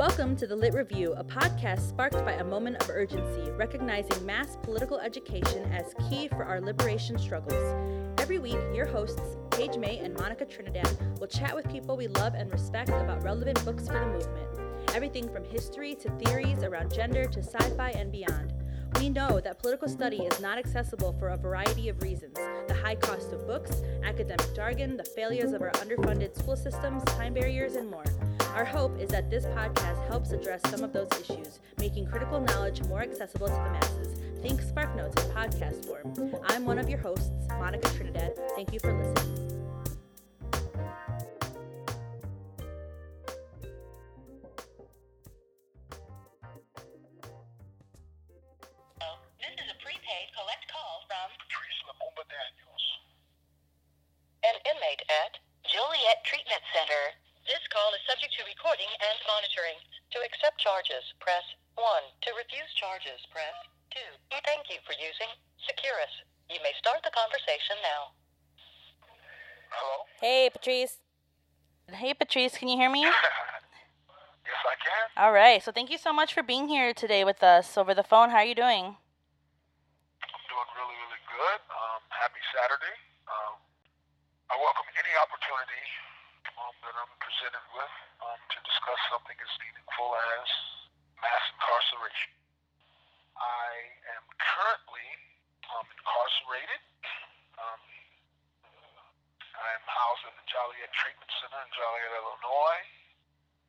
Welcome to the Lit Review, a podcast sparked by a moment of urgency, recognizing mass political education as key for our liberation struggles. Every week, your hosts, Paige May and Monica Trinidad, will chat with people we love and respect about relevant books for the movement. Everything from history to theories around gender to sci fi and beyond. We know that political study is not accessible for a variety of reasons the high cost of books, academic jargon, the failures of our underfunded school systems, time barriers, and more. Our hope is that this podcast helps address some of those issues, making critical knowledge more accessible to the masses. Think SparkNotes in podcast form. I'm one of your hosts, Monica Trinidad. Thank you for listening. Charges, press 1. To refuse charges, press 2. We thank you for using Securus. You may start the conversation now. Hello? Hey, Patrice. Hey, Patrice, can you hear me? yes, I can. All right, so thank you so much for being here today with us over the phone. How are you doing? I'm doing really, really good. Um, happy Saturday. Um, I welcome any opportunity um, that I'm presented with um, to discuss something as meaningful as mass incarceration. I am currently um, incarcerated. Um, I am housed at the Joliet Treatment Center in Joliet, Illinois.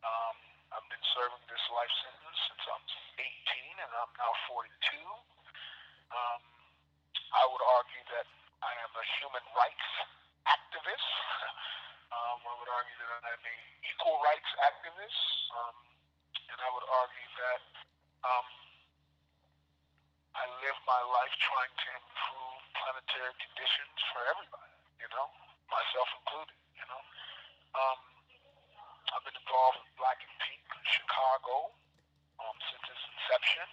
Um, I've been serving this life sentence since I'm 18, and I'm now 42. Um, I would argue that I am a human rights activist. um, I would argue that I am a equal rights activist, um, and I would argue that um, I live my life trying to improve planetary conditions for everybody. You know, myself included. You know, um, I've been involved with Black and Pink Chicago um, since its inception,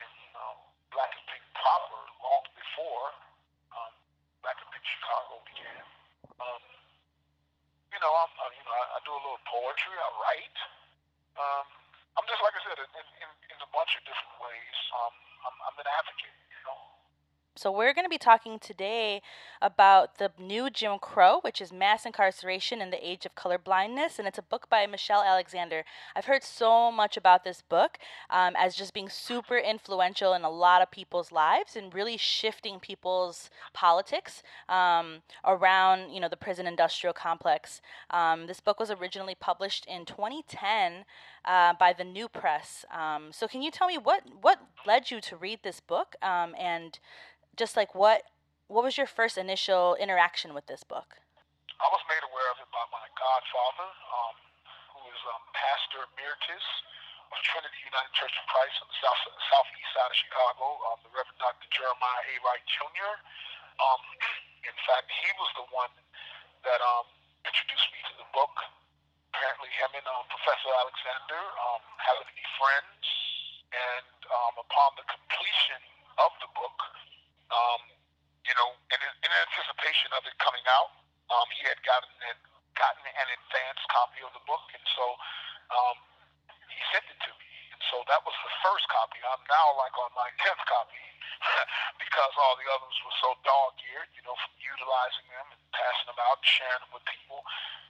and um, Black and Pink proper long before um, Black and Pink Chicago began. Um, you know, I'm, uh, you know, I, I do a little poetry. I write. Um, I'm just like I said, in, in, in a bunch of different ways. Um, I'm, I'm an advocate. So, we're going to be talking today about the new Jim Crow, which is Mass Incarceration in the Age of Colorblindness. And it's a book by Michelle Alexander. I've heard so much about this book um, as just being super influential in a lot of people's lives and really shifting people's politics um, around, you know, the prison industrial complex. Um, this book was originally published in 2010 uh, by the New Press. Um, so, can you tell me what, what led you to read this book um, and just like what what was your first initial interaction with this book? I was made aware of it by my godfather, um, who is um, Pastor Emeritus of Trinity United Church of Christ on the south, southeast side of Chicago, um, the Reverend Dr. Jeremiah A. Wright Jr. Um, in fact, he was the one that um, introduced me to the book. Apparently, him and um, Professor Alexander um, happened to be friends, and um, upon the completion of the book, um, you know, in, in anticipation of it coming out, um, he had gotten gotten an advanced copy of the book, and so um, he sent it to me. And so that was the first copy. I'm now like on my tenth copy because all the others were so dog-eared, you know, from utilizing them and passing them out and sharing them with people.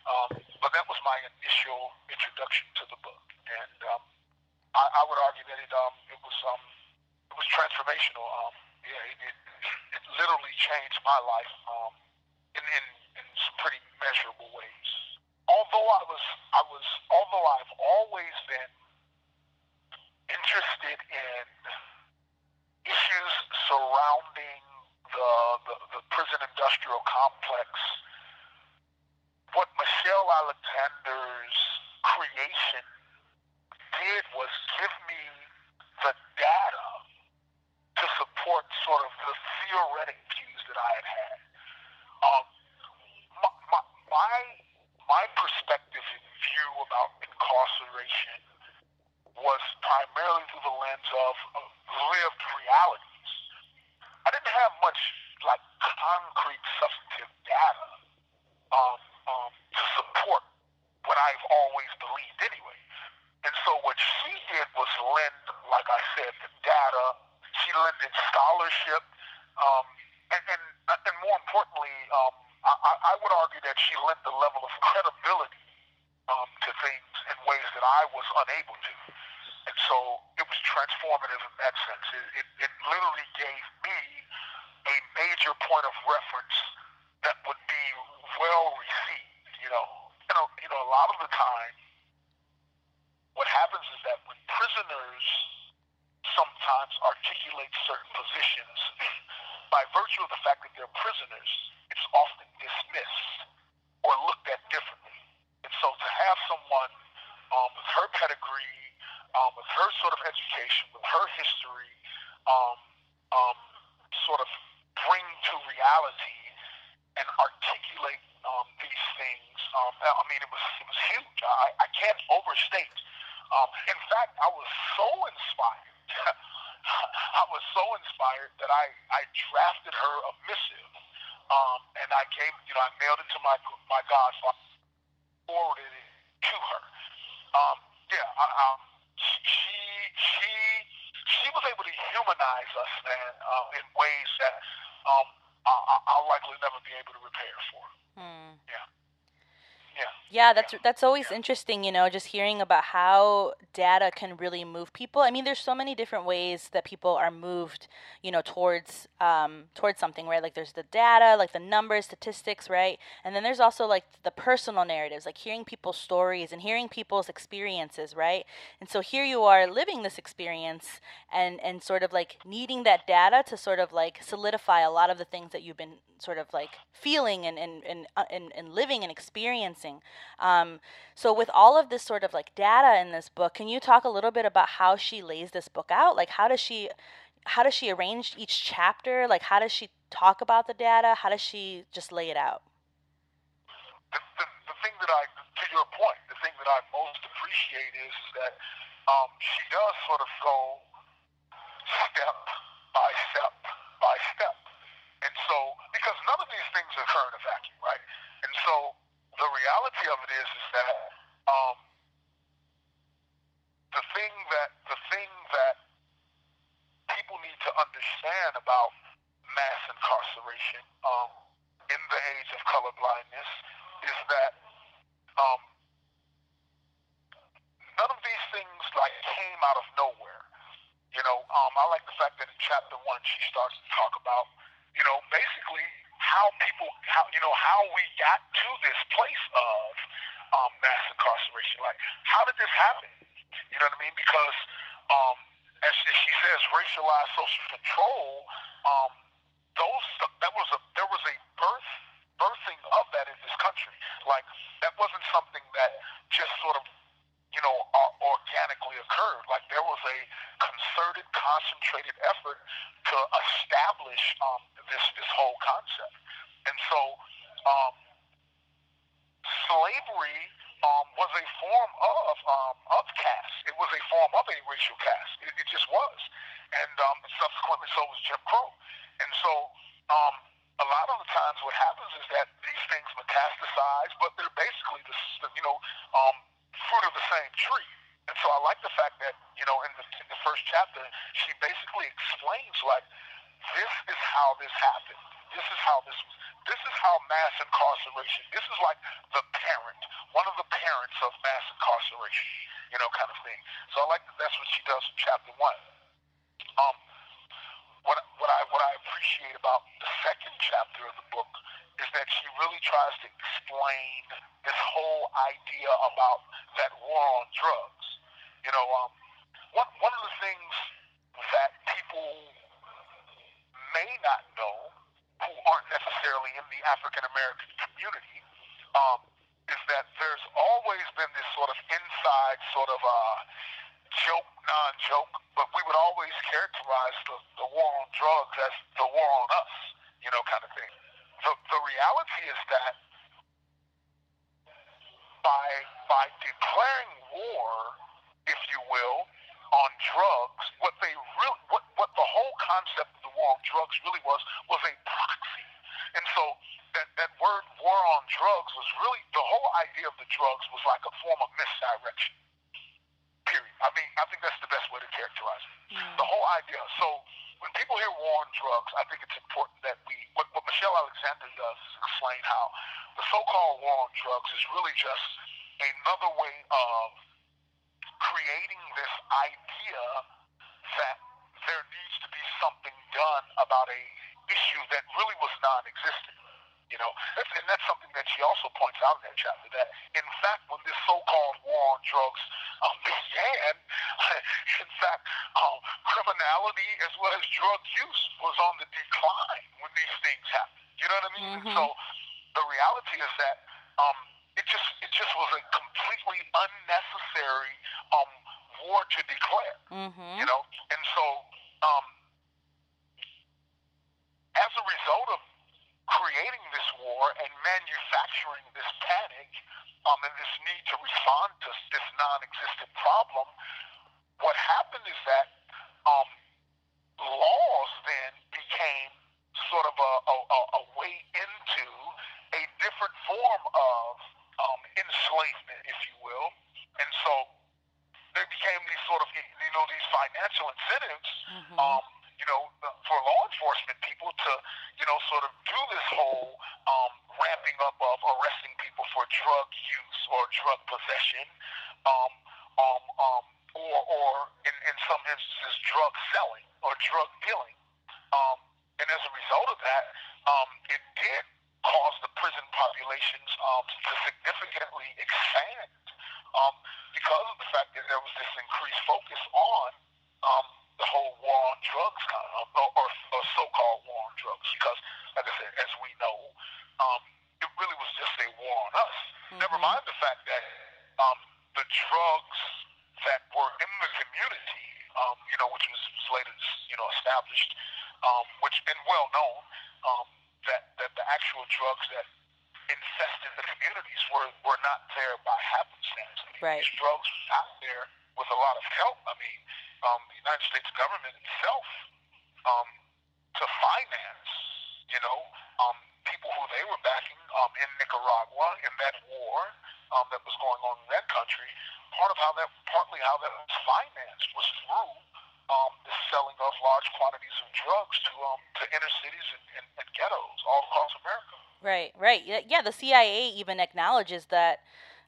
Um, but that was my initial introduction to the book, and um, I, I would argue that it um, it was um, it was transformational. Um, yeah, it, it literally changed my life um, in, in, in some pretty measurable ways. Although I was, I was, although I've always been interested in issues surrounding the, the, the prison industrial complex, what Michelle Alexander's creation did was give me the data to support sort of the theoretic views that I had had. Um, my, my, my, my perspective and view about incarceration was primarily through the lens of, of lived realities. I didn't have much like concrete substantive data um, um, to support what I've always believed anyway. And so what leadership, um, and, and and more importantly, um, I, I would argue that she lent the level of credibility um, to things in ways that I was unable to. And so it was transformative in that sense. It, it, it literally gave me a major point of reference that would be well received. You know, you know, you know. A lot of the time, what happens is that when prisoners sometimes articulate certain positions, by virtue of the fact that they're prisoners, it's often dismissed or looked at differently. And so to have someone um, with her pedigree, um, with her sort of education, with her history, um, um, sort of bring to reality and articulate um, these things. Um, I mean, it was it was huge. I, I can't overstate. Um, in fact, I was so inspired. I was so inspired that I, I drafted her a missive, um, and I gave you know I mailed it to my my godfather, forwarded it to her. Um, yeah, I, um, she she she was able to humanize us, man, uh, in ways that um, I, I'll likely never be able to repair for. Hmm. Yeah. Yeah. Yeah, that's that's always interesting, you know, just hearing about how data can really move people. I mean, there's so many different ways that people are moved, you know, towards um, towards something, right? Like there's the data, like the numbers, statistics, right? And then there's also like the personal narratives, like hearing people's stories and hearing people's experiences, right? And so here you are living this experience and and sort of like needing that data to sort of like solidify a lot of the things that you've been sort of like feeling and and and, uh, and, and living and experiencing um, so, with all of this sort of like data in this book, can you talk a little bit about how she lays this book out? Like, how does she, how does she arrange each chapter? Like, how does she talk about the data? How does she just lay it out? The, the, the thing that I, to your point, the thing that I most appreciate is, that um, she does sort of go step by step by step. And so, none of these things occur in a vacuum, right? And so, the reality of it is is that um, the thing that the thing that people need to understand about mass incarceration um, in the age of colorblindness is that um, none of these things like came out of nowhere. You know, um, I like the fact that in chapter one she starts to talk about, you know, basically how people, how you know, how we got to this place of um, mass incarceration. Like, how did this happen? You know what I mean? Because, um, as she says, racialized social control. Um, those that was a there was a birth birthing of that in this country. Like that wasn't something that just sort of you know, organically occurred. Like there was a concerted, concentrated effort to establish um, this this whole concept. And so, um, slavery um, was a form of um, of caste. It was a form of a racial caste. It, it just was. And um, subsequently, so was Jim Crow. And so, um, a lot of the times, what happens is that these things metastasize, but they're basically the you know um, fruit of the same tree. And so I like the fact that, you know, in the, in the first chapter, she basically explains, like, this is how this happened. This is how this was. This is how mass incarceration, this is like the parent, one of the parents of mass incarceration, you know, kind of thing. So I like that that's what she does in chapter one. Um, what, what, I, what I appreciate about the second chapter of the book is that she really tries to explain this whole idea about that war on drugs. You know, um, one, one of the things that people may not know who aren't necessarily in the African American community um, is that there's always been this sort of inside sort of uh, joke, non-joke, but we would always characterize the, the war on drugs as the war on us, you know, kind of thing the, the reality is that by by declaring war, if you will, on drugs, what they really what, what the whole concept of the war on drugs really was was a proxy. And so that, that word war on drugs was really the whole idea of the drugs was like a form of misdirection. Period. I mean, I think that's the best way to characterize it. Mm. The whole idea. So when people hear war on drugs, I think it's important that we, what, what Michelle Alexander does is explain how the so-called war on drugs is really just another way of creating this idea that there needs to be something done about a issue that really was non-existent. You know, and that's something that she also points out in that chapter. That in fact, when this so-called war on drugs um, began, in fact, um, criminality as well as drug use was on the decline when these things happened. You know what I mean? Mm-hmm. So the reality is that um, it just it just was a completely unnecessary um, war to declare. Mm-hmm. You know, and so um, as a result of creating this war and manufacturing this panic um, and this need to respond to this non-existent problem, what happened is that um, laws then became sort of a, a, a way into a different form of um, enslavement, if you will. And so there became these sort of, you know, these financial incentives, Mhm. um, you know, for law enforcement people to, you know, sort of do this whole um, ramping up of arresting people for drug use or drug possession, um, um, um, or, or in, in some instances, drug selling or drug dealing. Um, and as a result of that, um, it did cause the prison populations um, to significantly expand um, because of the fact that there was this increased focus on um, the whole war on drugs, kind of, or, or, or so-called war on drugs. Because, like I said, as we know, um, it really was just a war on us. Never Mhm. mind the fact that um, the drugs that were in the community, um, you know, which was later, you know, established, um, which and well known, um, that that the actual drugs that infested the communities were were not there by happenstance. I mean, Right. These drugs were out there with a lot of help. I mean, um, the United States government itself um, to finance, you know, um, people who they were backing um, in Nicaragua in that war um, that was going on in that country. Part of how that, partly how that was financed was through um, the selling of large quantities of drugs to um, to inner cities and, and, and ghettos all across America. Right, right. Yeah, the CIA even acknowledges that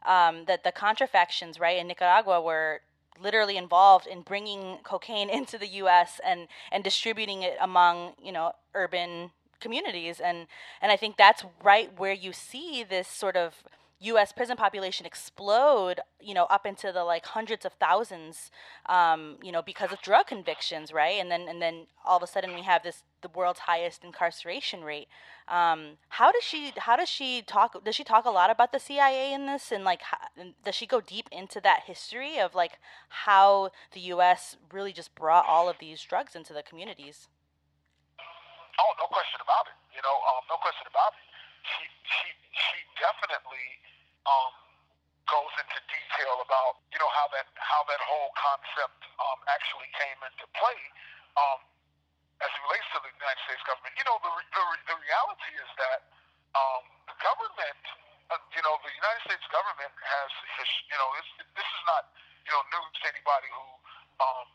um, that the Contra factions, right, in Nicaragua were literally involved in bringing cocaine into the U.S. and and distributing it among you know urban communities, and and I think that's right where you see this sort of U.S. prison population explode, you know, up into the like hundreds of thousands, um, you know, because of drug convictions, right? And then and then all of a sudden we have this the world's highest incarceration rate. Um, how does she how does she talk? Does she talk a lot about the CIA in this, and like, how, does she go deep into that history of like how the U.S. really just brought all of these drugs into the communities? Oh, no question about it. You know, um, no question about it. She she she definitely um, goes into detail about you know how that how that whole concept um, actually came into play um, as it relates to the United States government. You know, the the, the reality is that um, the government, uh, you know, the United States government has, has you know, this is not you know news to anybody who. Um,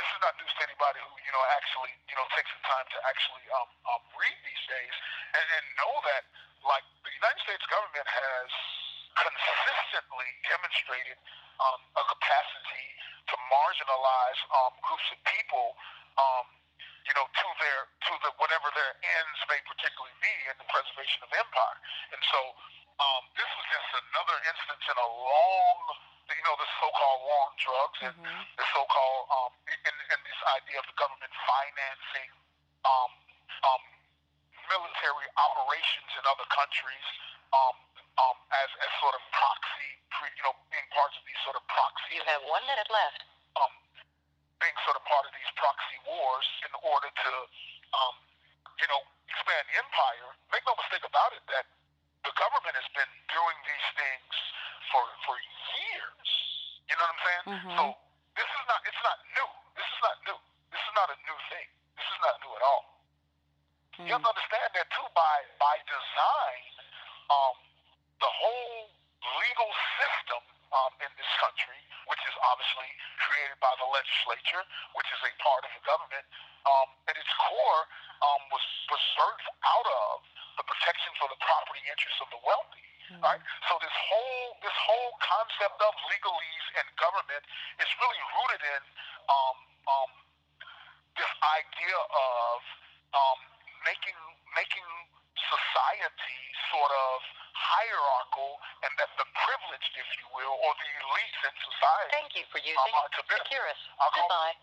this is not news to anybody who you know actually you know takes the time to actually um, um, read these days and, and know that like the United States government has consistently demonstrated um, a capacity to marginalize um, groups of people um, you know to their to the whatever their ends may particularly be in the preservation of empire and so um, this was just another instance in a long you know the so-called war on drugs and Mhm. the so-called um, and, and this idea of the government financing um, um, military operations in other countries um, um, as, as sort of proxy, pre- you know, being parts of these sort of proxy, You have one minute left. um, being sort of part of these proxy wars in order to, um, you know, expand the empire. Make no mistake about it that the government has been doing these things for for years. You know what I'm saying? Mhm. So this is not it's not new. This is not new. This is not a new thing. This is not new at all. You have to understand that too by by design, um, the whole legal system um, in this country, which is obviously created by the legislature, which is a part of the government, um, at its core, um, was was birthed out of the protection for the property interests of the wealthy. Mm-hmm. Right. So this whole this whole concept of legalese and government is really rooted in um, um, this idea of um, making making society sort of hierarchical and that the privileged, if you will, or the elites in society. Thank you for using um, Securus. Goodbye.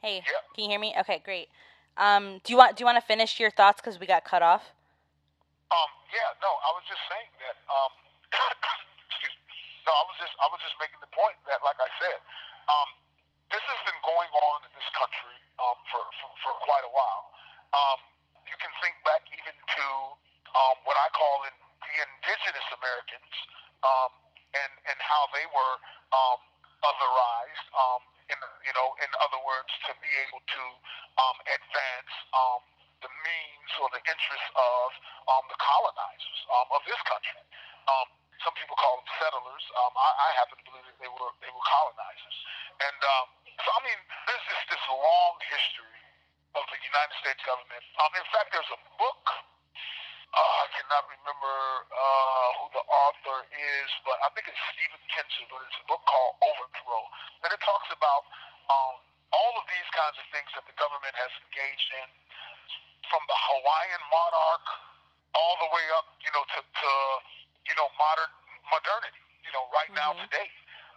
Hey, yep. You hear me? Okay, great. Um, do you want do you want to finish your thoughts because we got cut off? Um, yeah, no, I was just saying that. Um, excuse me. No, I was just I was just making the point that, like I said, um, this has been going on in this country um, for, for for quite a while. Um, you can think back even to um, what I call in the indigenous Americans um, and and how they were um, otherized. Um, you know, in other words, to be able to um, advance um, the means or the interests of um, the colonizers um, of this country. Um, some people call them settlers. Um, I, I happen to believe that they were they were colonizers. And um, so, I mean, there's this this long history of the United States government. Um, in fact, there's a book uh, I cannot remember uh, who the author is, but I think it's Stephen Kinzer, but it's a book called Overthrow. And it talks about um, all of these kinds of things that the government has engaged in, from the Hawaiian monarch all the way up, you know, to, to you know, modern modernity, you know, right mm-hmm. now today.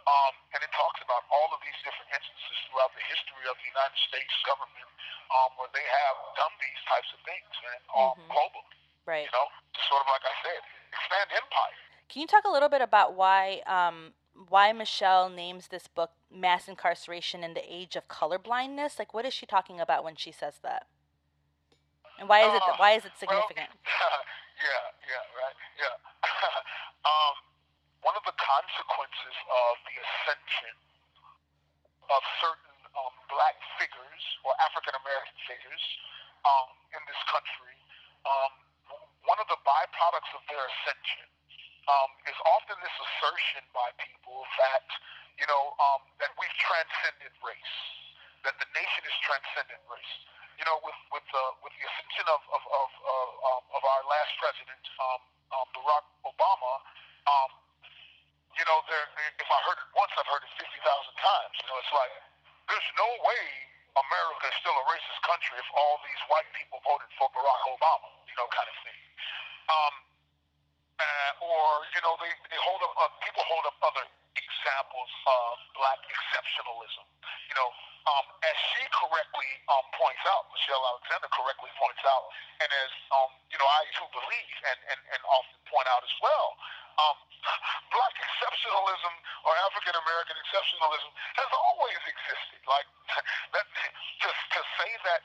Um, and it talks about all of these different instances throughout the history of the United States government um, where they have done these types of things, man, um, mm-hmm. globally. Right. You know, just sort of like I said, expand empire. Can you talk a little bit about why um, why Michelle names this book "Mass Incarceration in the Age of Colorblindness"? Like, what is she talking about when she says that? And why is uh, it why is it significant? Well, yeah, yeah, right, yeah. um, one of the consequences of the ascension of certain um, black figures or African American figures um, in this country um, one of the byproducts of their ascension um, is often this assertion by people that, you know, um, that we've transcended race, that the nation is transcendent race. You know, with with the with the ascension of of of, of, um, of our last president, um, um, Barack Obama, um, you know, there. If I heard it once, I've heard it fifty thousand times. You know, it's like there's no way America is still a racist country if all these white people voted for Barack Obama. You know, kind of thing. Um, uh, or you know, they, they hold up uh, people hold up other examples of black exceptionalism. You know, um, as she correctly um, points out, Michelle Alexander correctly points out, and as um, you know, I too believe and, and, and often point out as well, um, black exceptionalism or African American exceptionalism has always existed. Like that, to, to say that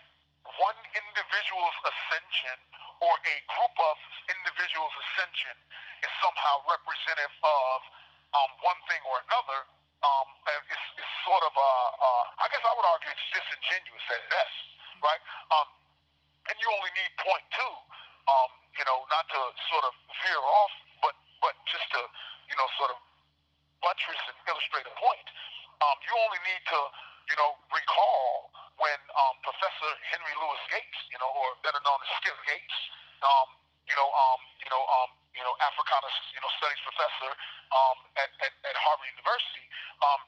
one individual's ascension or a group of individuals' ascension is somehow representative of um, one thing or another, um, it's, it's sort of, a, uh, I guess I would argue it's disingenuous at best, right? Um, and you only need point two, um, you know, not to sort of veer off, but but just to, you know, sort of buttress and illustrate a point. Um, you only need to, you know, recall when um, Professor Henry Louis Gates, you know, or better known as Skip Gates, um, you know, um, you know, um, you know, Africana, you know, studies professor um, at, at, at Harvard University, um,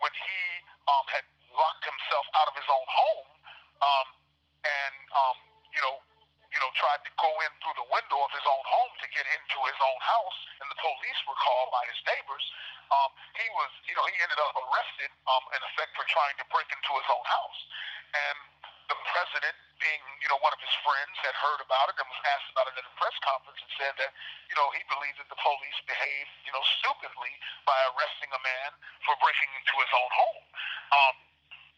when he um, had locked himself out of his own home, um, and um, you know, you know, tried to go in through the window of his own home to get into his own house, and the police were called by his neighbors. Um, he was, you know, he ended up arrested, um, in effect, for trying to break into his own house. And the president, being, you know, one of his friends, had heard about it and was asked about it at a press conference and said that, you know, he believed that the police behaved, you know, stupidly by arresting a man for breaking into his own home. Um,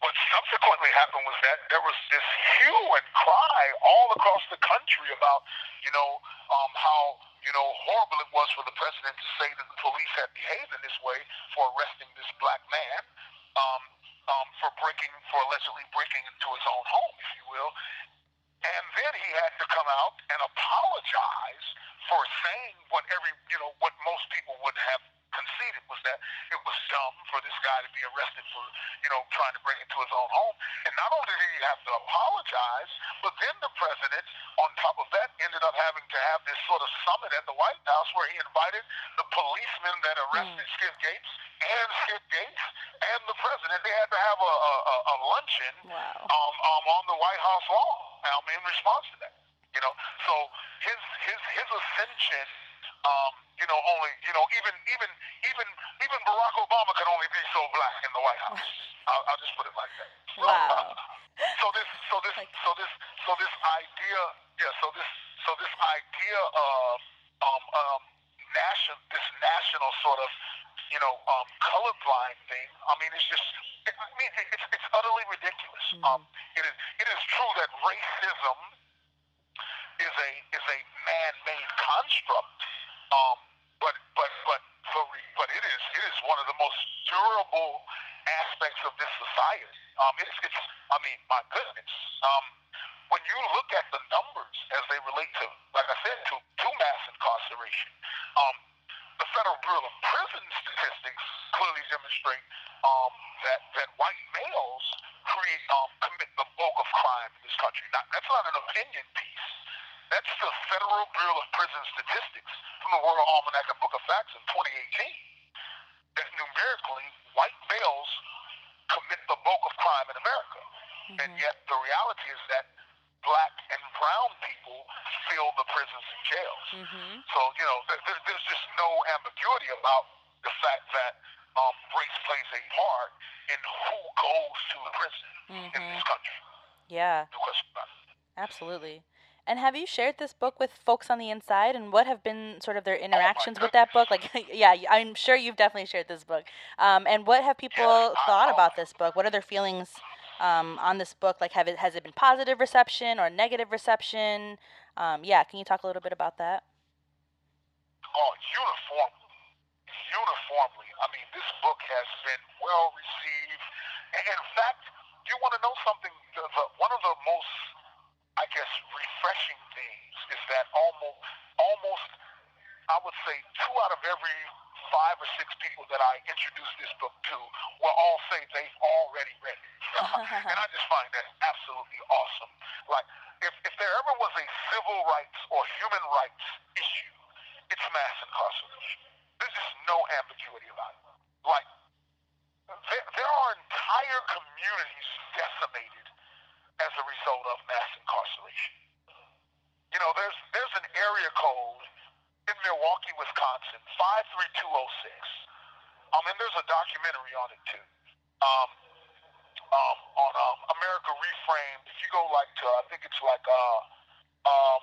what subsequently happened was that there was this hue and cry all across the country about, you know, um, how you know horrible it was for the president to say that the police had behaved in this way for arresting this black man, um, um, for breaking, for allegedly breaking into his own home, if you will. And then he had to come out and apologize for saying what every, you know, what most people would have conceded was that it was dumb for this guy to be arrested for, you know, trying to break into his own home. And not only did he have to apologize, but then the president, on top of that, ended up having to have this sort of summit at the White House where he invited the policemen that arrested mm. Skip Gates and Skip Gates and the president. They had to have a, a, a luncheon wow. um, um, on the White House lawn um, in response to that. You know, so his his his ascension um, you know, only, you know, even even even even Barack Obama can only be so black in the White House. I'll, I'll just put it like that. Wow. so this, so this, so this, so this idea, yeah. So this, so this idea of um um national, this national sort of, you know, um colorblind thing. I mean, it's just. I mean, it's it's utterly ridiculous. Mm-hmm. Um, it is it is true that racism is a is a man-made construct um, but but but but it is it is one of the most durable aspects of this society. Um, it's it's I mean my goodness. Um, when you look at the numbers as they relate to, like I said, to, to mass incarceration, um, the Federal Bureau of Prison statistics clearly demonstrate um, that that white males create um, commit the bulk of crime in this country. Now, that's not an opinion piece. That's the Federal Bureau of Prison Statistics from the World Almanac and Book of Facts in 2018. That numerically, white males commit the bulk of crime in America. Mm-hmm. And yet the reality is that black and brown people fill the prisons and jails. Mm-hmm. So, you know, there, there's just no ambiguity about the fact that um, race plays a part in who goes to the prison mm-hmm. in this country. Yeah. No question about it. Absolutely. And have you shared this book with folks on the inside, and what have been sort of their interactions with that book? Like, yeah, I'm sure you've definitely shared this book. Um, and what have people thought about this book? What are their feelings um, on this book? Like, have it has it been positive reception or negative reception? Um, yeah, can you talk a little bit about that? Oh, uniformly, uniformly. I mean, this book has been well received. And In fact, do you want to know something? The, the, one of the most I guess, refreshing things is that almost, almost, I would say, two out of every five or six people that I introduced this book to will all say they've already read it. and I just find that absolutely awesome. Like, if, if there ever was a civil rights or human rights issue, it's mass incarceration. There's just no ambiguity about it. Like, there, there are entire communities decimated as a result of mass incarceration. You know, there's there's an area code in Milwaukee, Wisconsin, 53206. Um, and there's a documentary on it too. Um, um, on um, America Reframed. If you go like to, I think it's like uh, um,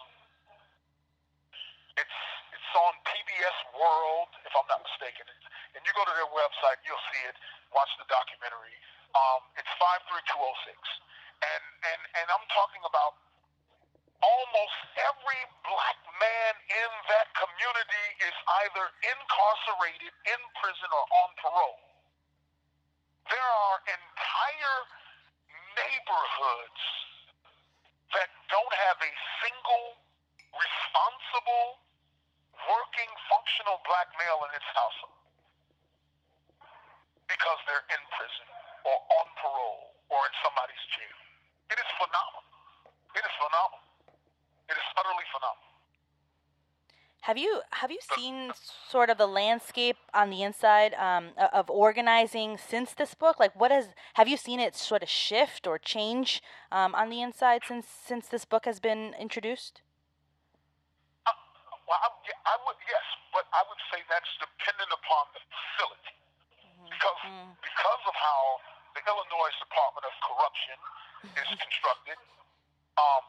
it's it's on PBS World, if I'm not mistaken. And you go to their website, you'll see it. Watch the documentary. Um, it's 53206 and and and I'm talking about almost every black man in that community is either incarcerated in prison or on parole. There are entire neighborhoods that don't have a single responsible, working, functional black male in its household because they're in prison or on parole or in somebody's jail. It is phenomenal. It is phenomenal. It is utterly phenomenal. Have you have you seen sort of the landscape on the inside um, of organizing since this book? Like, what has have you seen it sort of shift or change um, on the inside since since this book has been introduced? Uh, well, I, I, would yes, but I would say that's dependent upon the facility mm-hmm. because mm-hmm. because of how the Illinois Department Corruption is constructed. Um,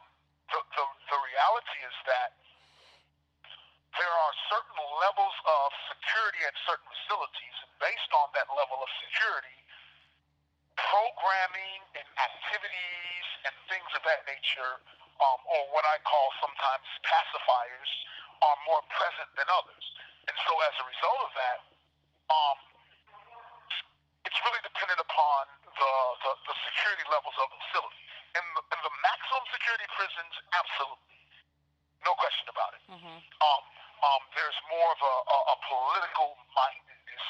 the, the, the reality is that there are certain levels of security at certain facilities, and based on that level of security, programming and activities and things of that nature, um, or what I call sometimes pacifiers, are more present than others. And so as a result of that, um, it's really dependent upon the, the, the security levels of the facility. In the, in the maximum security prisons, absolutely. No question about it. Mm-hmm. Um, um, there's more of a, a, a political mindedness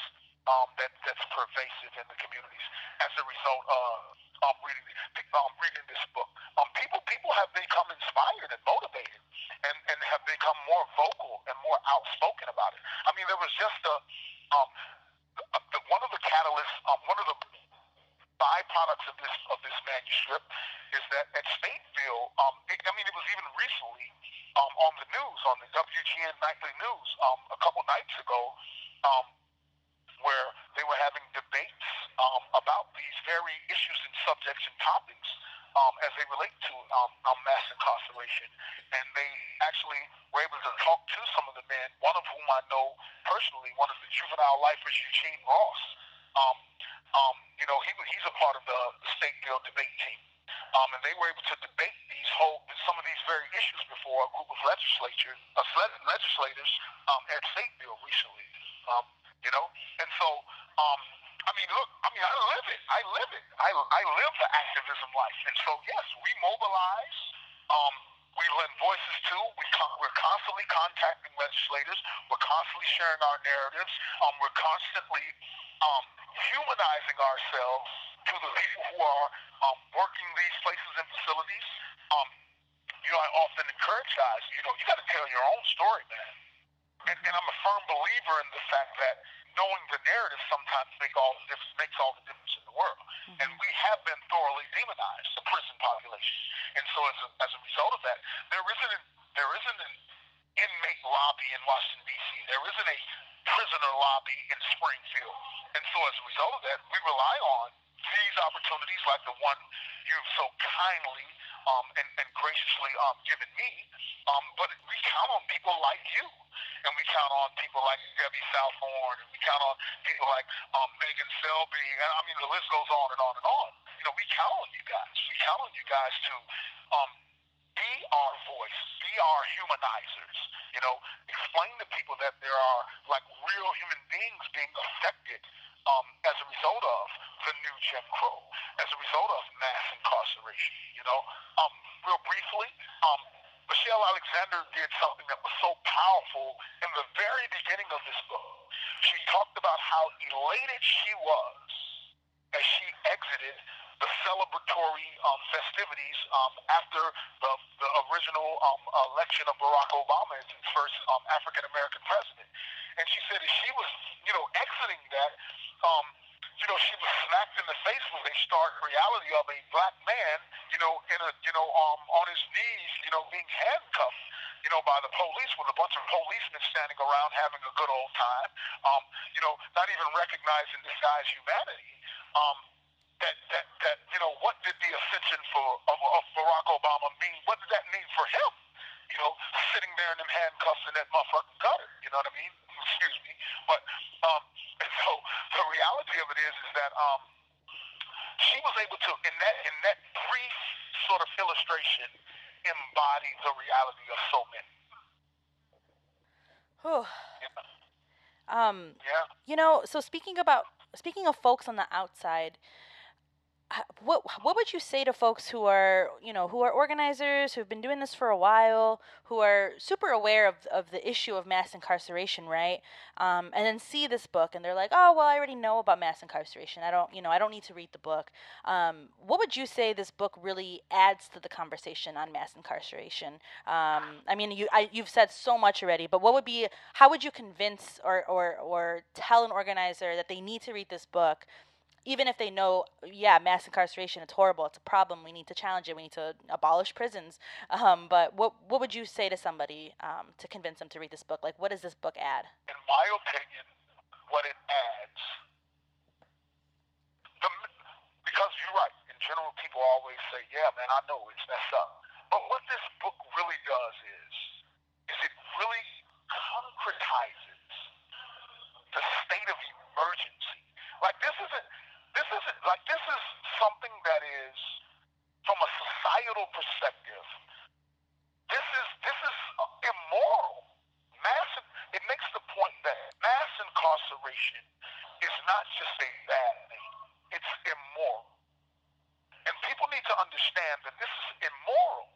um, that, that's pervasive in the communities as a result of um, reading, um, reading this book. Um, people, people have become inspired and motivated and, and have become more vocal and more outspoken about it. I mean, there was just a, um, the, one of the catalysts, um, one of the byproducts of this of this manuscript is that at Stateville, um, it, I mean, it was even recently um, on the news, on the WGN nightly news, um, a couple nights ago, um, where they were having debates um, about these very issues and subjects and topics um, as they relate to um, um, mass incarceration. And they actually were able to talk to some of the men, one of whom I know personally, one of the juvenile lifers, Eugene Ross. Um, um, you know, he, he's a part of the, the Stateville debate team. Um, and they were able to debate these whole some of these very issues before a group of legislatures, uh, legislators um, at Stateville recently. Um, you know, and so um, I mean, look, I mean, I live it. I live it. I, I live the activism life, and so yes, we mobilize. Um, we lend voices to. We con- we're constantly contacting legislators. We're constantly sharing our narratives. Um, we're constantly um, humanizing ourselves to the people who are um, working these places and facilities. Um, you know, I often encourage guys, you know, you got to tell your own story, man. And, and I'm a firm believer in the fact that knowing the narrative sometimes make all the difference, makes all the difference in the world. Mm-hmm. And we have been thoroughly demonized, the prison population. And so as a, as a result of that, there isn't an, there isn't an inmate lobby in Washington D.C. There isn't a prisoner lobby in Springfield. And so as a result of that, we rely on these opportunities like the one you've so kindly um, and, and graciously um, given me. Um, but we count on people like you. And we count on people like Debbie Southorn, and we count on people like um, Megan Selby, and I mean the list goes on and on and on. You know, we count on you guys. We count on you guys to um, be our voice, be our humanizers. You know, explain to people that there are like real human beings being affected um, as a result of the new Jim Crow, as a result of mass incarceration. You know, um, real briefly, um, Michelle Alexander did something that was so powerful in the very beginning of this book. She talked about how elated she was as she exited the celebratory um, festivities um, after the, the original um, election of Barack Obama as his first um, African American president. And she said as she was, you know, exiting that, um, you know, she was smacked in the face with a stark reality of a black man, you know, in a, you know, um, on his knees, you know, being handcuffed, you know, by the police with a bunch of policemen standing around having a good old time, um, you know, not even recognizing this guy's humanity. Um, that, that, that, you know, what did the ascension for of, of Barack Obama mean? What did that mean for him? You know, sitting there in them handcuffs in that motherfucking gutter. You know what I mean? Excuse me. But um, so the reality of it is, is that um, she was able to, in that in that brief sort of illustration, embody the reality of so many. Oh. Yeah. Um, yeah. You know, so speaking about speaking of folks on the outside, what what would you say to folks who are you know who are organizers who've been doing this for a while who are super aware of of the issue of mass incarceration right? Um, and then see this book and they're like oh well I already know about mass incarceration. I don't you know I don't need to read the book. Um, what would you say this book really adds to the conversation on mass incarceration? Um, I mean you I, you've said so much already but what would be how would you convince or or or tell an organizer that they need to read this book even if they know, yeah, mass incarceration, it's horrible, it's a problem, we need to challenge it, we need to abolish prisons. Um, but what what would you say to somebody um, to convince them to read this book? Like, what does this book add? In my opinion, what it adds, the, because you're right. In general, people always say, "Yeah, man, I know it's messed up." But what this book really does is, is it really concretizes the state of emergency. Like this isn't this isn't like this is something that is from a societal perspective. This is this is uh, immoral. Mass it makes the point that mass incarceration is not just a bad thing; it's immoral. And people need to understand that this is immoral.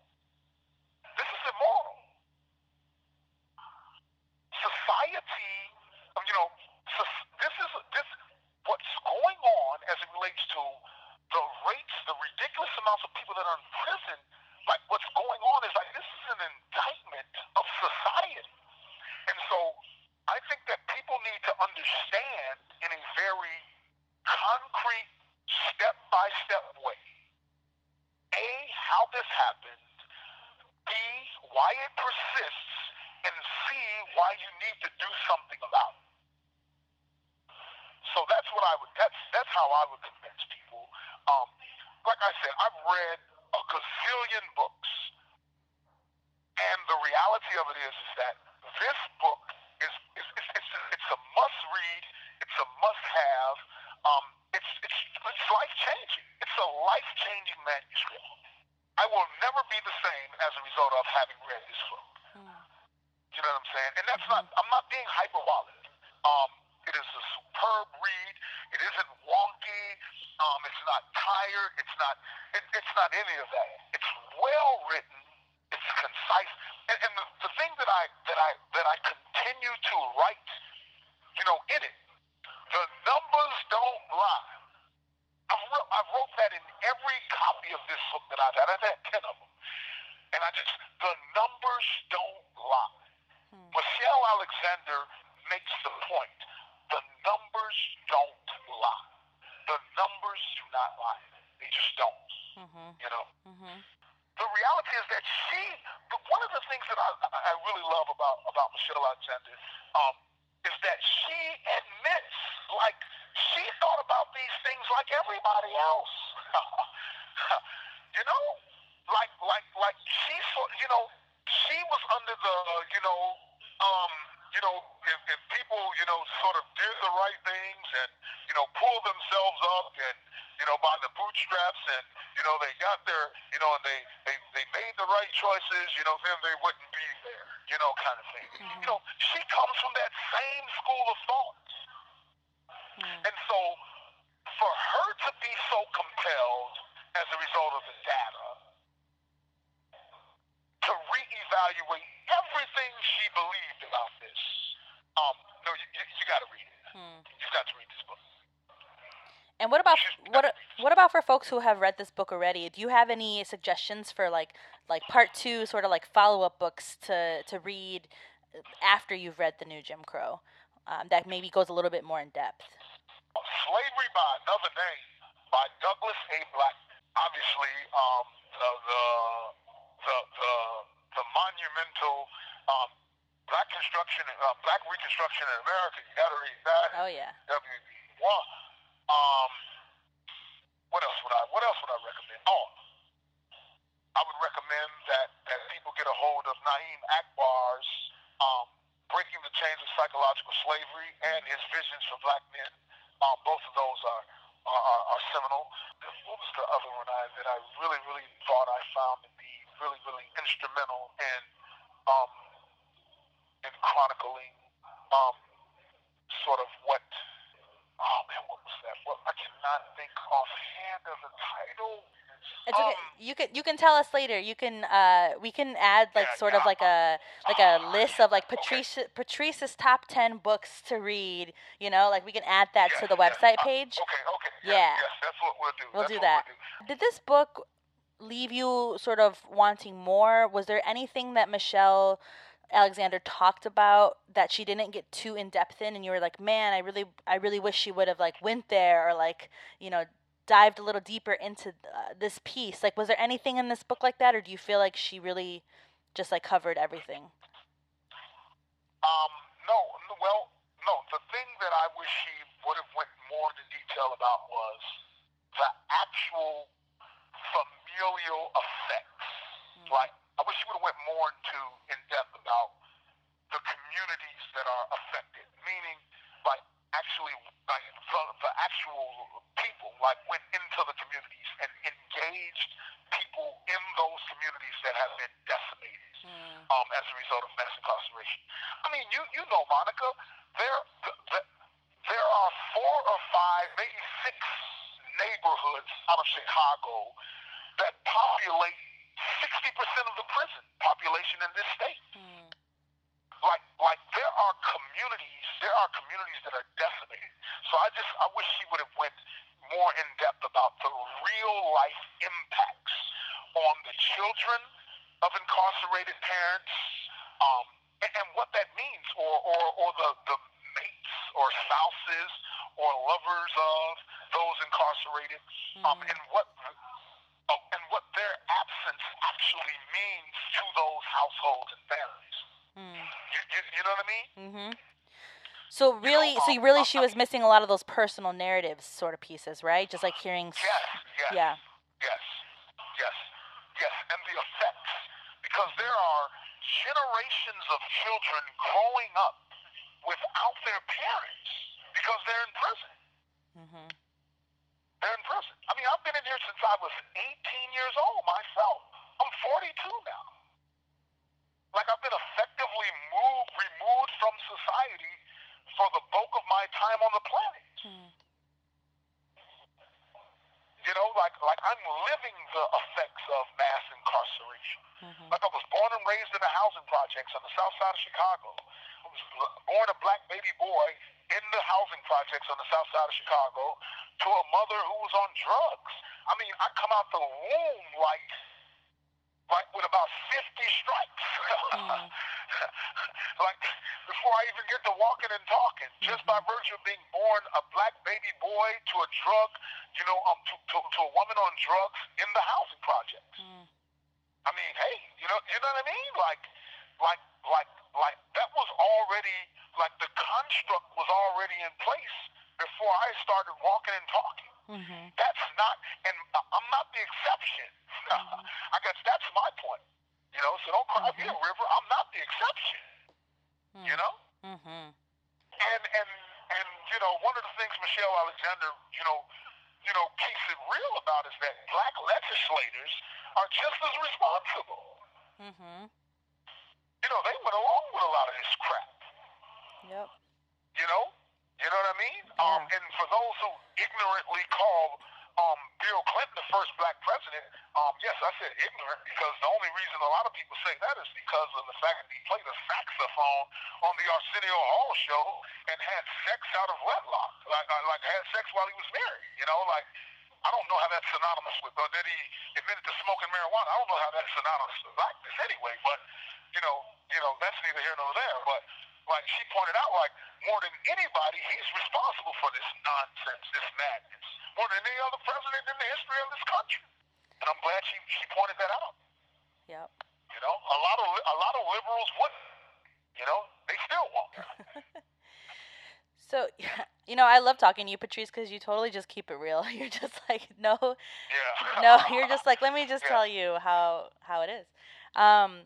defender folks who have read this book already, do you have any suggestions for like like part two, sort of like follow up books to to read uh, after you've read the new Jim Crow um, that maybe goes a little bit more in depth? Slavery by Another Name by Douglas A. Black. Obviously, um, the, the, the the the monumental um, black construction, uh, black reconstruction in America. You got to read that. Oh yeah. W. One. can tell us later. You can uh, we can add like sort of like a like a list of like Patrice Patrice's top ten books to read. You know, like we can add that to the website uh, page. Okay, okay. Yeah. Yes, that's what we'll do. We'll that's do that. We'll do. Did this book leave you sort of wanting more? Was there anything that Michelle Alexander talked about that she didn't get too in depth in, and you were like, "Man, I really, I really wish she would have like went there or like, you know, dived a little deeper into uh, this piece like was there anything in this book like that or do you feel like she really just like covered everything? Um no well no the thing that i wish she would have went more into detail about was the actual she was missing a lot of those personal narratives, sort of pieces, right? Just like hearing. Yes, yes, Yeah. yes, yes, yes, and the effects, because there are generations of children growing up without their parents because they're in prison. Mm-hmm. They're in prison. I mean, I've been in here since I was 18 years old myself. I'm 42 now. Like I've been effectively moved, removed from society for the bulk of my time on the planet. Mm. You know, like like I'm living the effects of mass incarceration. Mm-hmm. Like I was born and raised in the housing projects on the south side of Chicago. I was born a black baby boy in the housing projects on the south side of Chicago to a mother who was on drugs. I mean, I come out the womb like like with about 50 strikes. Mm. like before I even get to walking and talking, just by virtue of being born a black baby boy to a drug, you know, um, to, to, to a woman on drugs in the housing projects. Mm. I mean, hey, you know, you know what I mean? Like, like, like, like that was already like the construct was already in place before I started walking and talking. Mm-hmm. That's not, and I'm not the exception. I guess that's my point. You know, so don't cry me a river. I'm not the exception. You know, Mm-hmm. and and and you know, one of the things Michelle Alexander, you know, you know, keeps it real about is that black legislators are just as responsible. Mm-hmm. You know, they went along with a lot of this crap. Yep. You know, you know what I mean? Um, Yeah. and for those who ignorantly call um, Bill Clinton first black president, um, yes, I said ignorant because the only reason a lot of people say that is because of the fact that he played a saxophone on the Arsenio Hall show and had sex out of wedlock, like uh, like had sex while he was married. You know, like I don't know how that's synonymous with, but then he admitted to smoking marijuana. I don't know how that's synonymous with blackness anyway, but you know, you know, that's neither here nor there. But like she pointed out, like more than anybody, he's responsible for this nonsense, this madness, more than any other president in the history of this country. And I'm glad she she pointed that out. Yep. You know, a lot of a lot of liberals wouldn't. You know, they still won't. So, you know, I love talking to you, Patrice, because you totally just keep it real. You're just like, no, Yeah. no, you're just like, let me just Yeah. tell you how how it is. Um,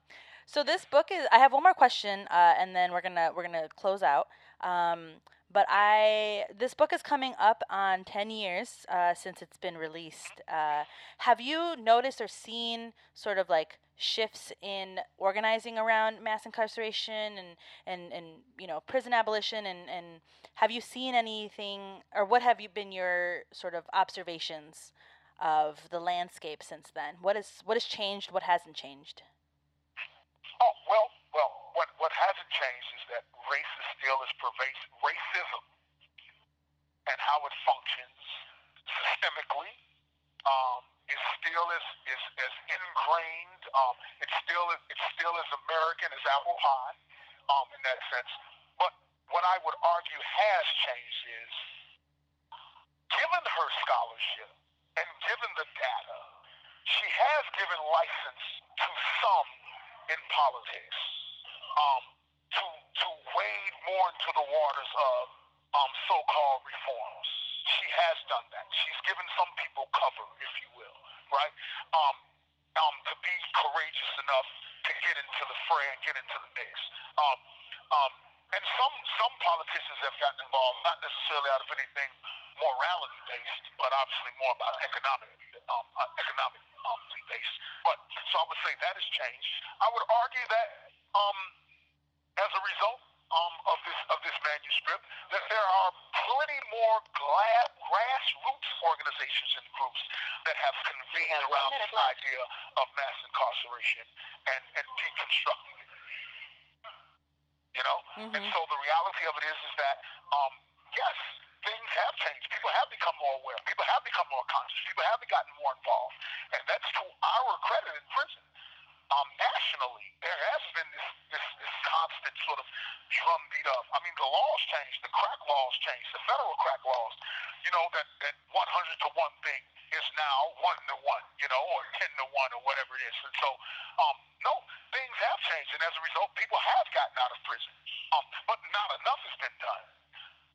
so this book is. I have one more question, uh, and then we're gonna we're gonna close out. Um, but I this book is coming up on ten years uh, since it's been released. Uh, have you noticed or seen sort of like shifts in organizing around mass incarceration and and, and you know prison abolition and, and have you seen anything or what have you been your sort of observations of the landscape since then? What is what has changed? What hasn't changed? Oh well, well, what what hasn't changed race is still as pervasive. Racism and how it functions systemically um, is still as is as ingrained. Um, it's still it's still as American as apple pie um, in that sense. But what I would argue has changed is, given her scholarship and given the data, she has given license to some in politics um, wade more into the waters of um, so-called reforms. She has done that. She's given some people cover, if you will, right? Um, um, to be courageous enough to get into the fray and get into the mix. Um, um, and some some politicians have gotten involved, not necessarily out of anything morality based, but obviously more about economic um, uh, economically based. But so I would say that has changed. I would argue that um, as a result um, of this of this manuscript, that there are plenty more glad grassroots organizations and groups that have convened around this idea of mass incarceration and, and deconstructing it. You know, and Mhm. so the reality of it is, is that um, yes, things have changed. People have become more aware. People have become more conscious. People have gotten more involved, and that's to our credit in prison. Um, nationally, there has been speed of. I mean, the laws changed, the crack laws changed, the federal crack laws. You know that that 100 to one thing is now one to one, you know, or 10 to one, or whatever it is. And so, um, no, things have changed, and as a result, people have gotten out of prison. Um, but not enough has been done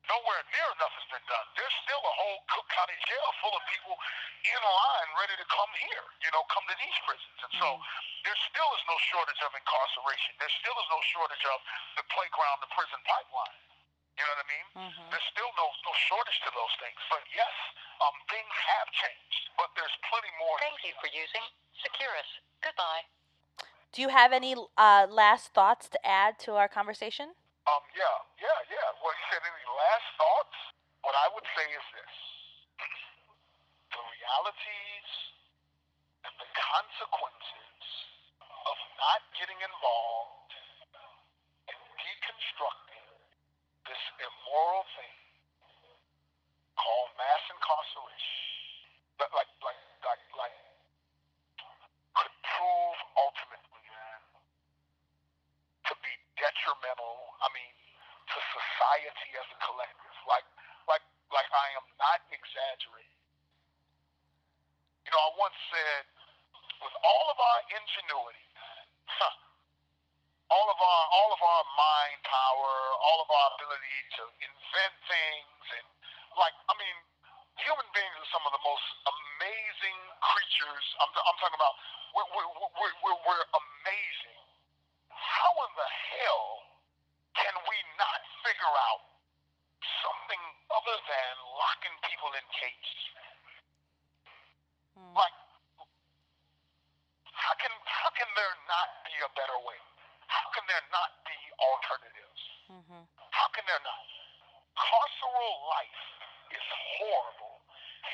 nowhere near enough has been done. There's still a whole Cook County jail full of people in line ready to come here, you know, come to these prisons. And so mm-hmm. there still is no shortage of incarceration. There still is no shortage of the playground, the prison pipeline. You know what I mean? Mm-hmm. There's still no no shortage to those things. But yes, um, things have changed, but there's plenty more. Thank you for using Securus. Goodbye. Do you have any uh, last thoughts to add to our conversation? Um, yeah, yeah, yeah. Well, you said any last thoughts? What I would say is this. the realities and the consequences of not getting involved in deconstructing this immoral thing called mass incarceration, like, like, like, like, like could prove ultimately, man, to be detrimental I mean, to society as a collective. Like, like, like I am not exaggerating. You know, I once said, with all of our ingenuity, huh, all of our all of our mind power, all of our ability to invent things, and like, I mean, human beings are some of the most amazing creatures. I'm, I'm talking about we're, we're, we're, we're, we're amazing. How in the hell figure out something other than locking people in cages? Hmm. Like, how can how can there not be a better way? How can there not be alternatives? Mm-hmm. How can there not? Carceral life is horrible.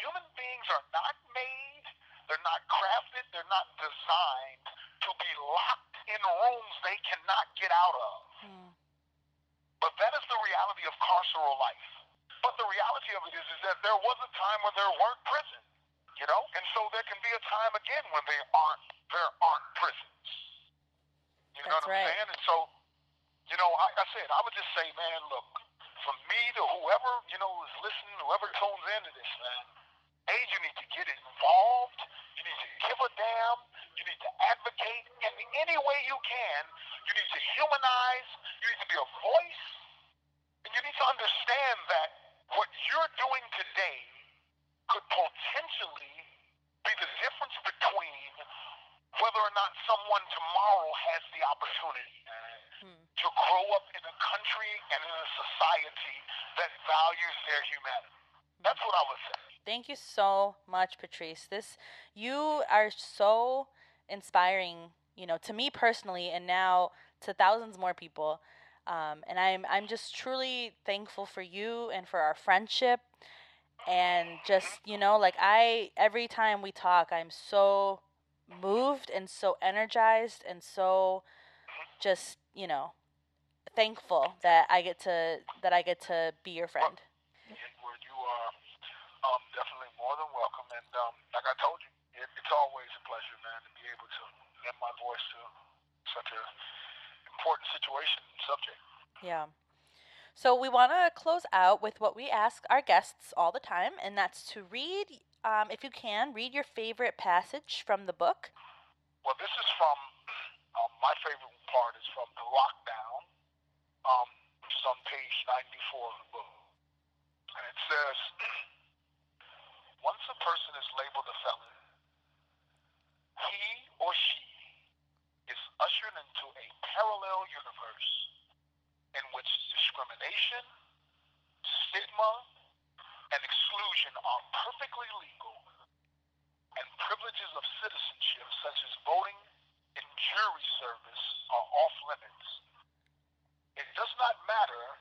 Human beings are not made, they're not crafted, they're not designed to be locked in rooms they cannot get out of. But that is the reality of carceral life. But the reality of it is, is that there was a time when there weren't prisons, you know, and so there can be a time again when there aren't there aren't prisons. You know That's what I'm right. saying? And so, you know, like I said, I would just say, man, look, from me to whoever you know is listening, whoever tunes into this, man, a you need to get involved. You need to give a damn. You need to advocate in any way you can. You need to humanize. You need to be a voice. And you need to understand that what you're doing today could potentially be the difference between whether or not someone tomorrow has the opportunity hmm. to grow up in a country and in a society that values their humanity. That's what I would say. Thank you so much, Patrice. This you are so inspiring, you know, to me personally, and now to thousands more people. Um, and I'm I'm just truly thankful for you and for our friendship, and just you know, like I every time we talk, I'm so moved and so energized and so just you know thankful that I get to that I get to be your friend. Well, you are um, definitely more than welcome, and um, like I told you, it, it's always a pleasure, man, to be able to lend my voice to such a important situation subject. Yeah. So we want to close out with what we ask our guests all the time, and that's to read, um, if you can, read your favorite passage from the book. Well, this is from um, my favorite part is from the lockdown, um, which is on page 94 of the book, and it says, "Once a person is labeled a felon, he or she is ushered into a parallel universe in which discrimination, stigma, and exclusion are perfectly legal, and privileges of citizenship, such as voting and jury service, are off limits. It does not matter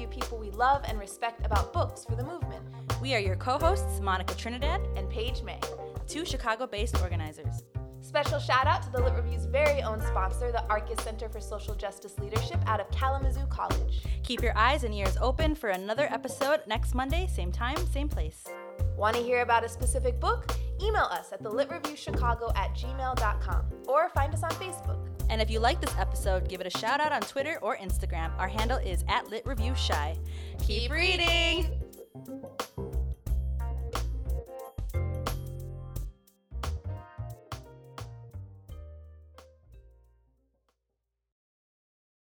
interview people we love and respect about books for the movement. We are your co hosts, Monica Trinidad and Page May, two Chicago based organizers. Special shout out to the Lit Review's very own sponsor, the Arcus Center for Social Justice Leadership out of Kalamazoo College. Keep your eyes and ears open for another episode next Monday, same time, same place. Want to hear about a specific book? Email us at thelitreviewchicago at gmail.com or find us on Facebook. And if you like this episode, give it a shout out on Twitter or Instagram. Our handle is at LitReviewChi. Keep reading!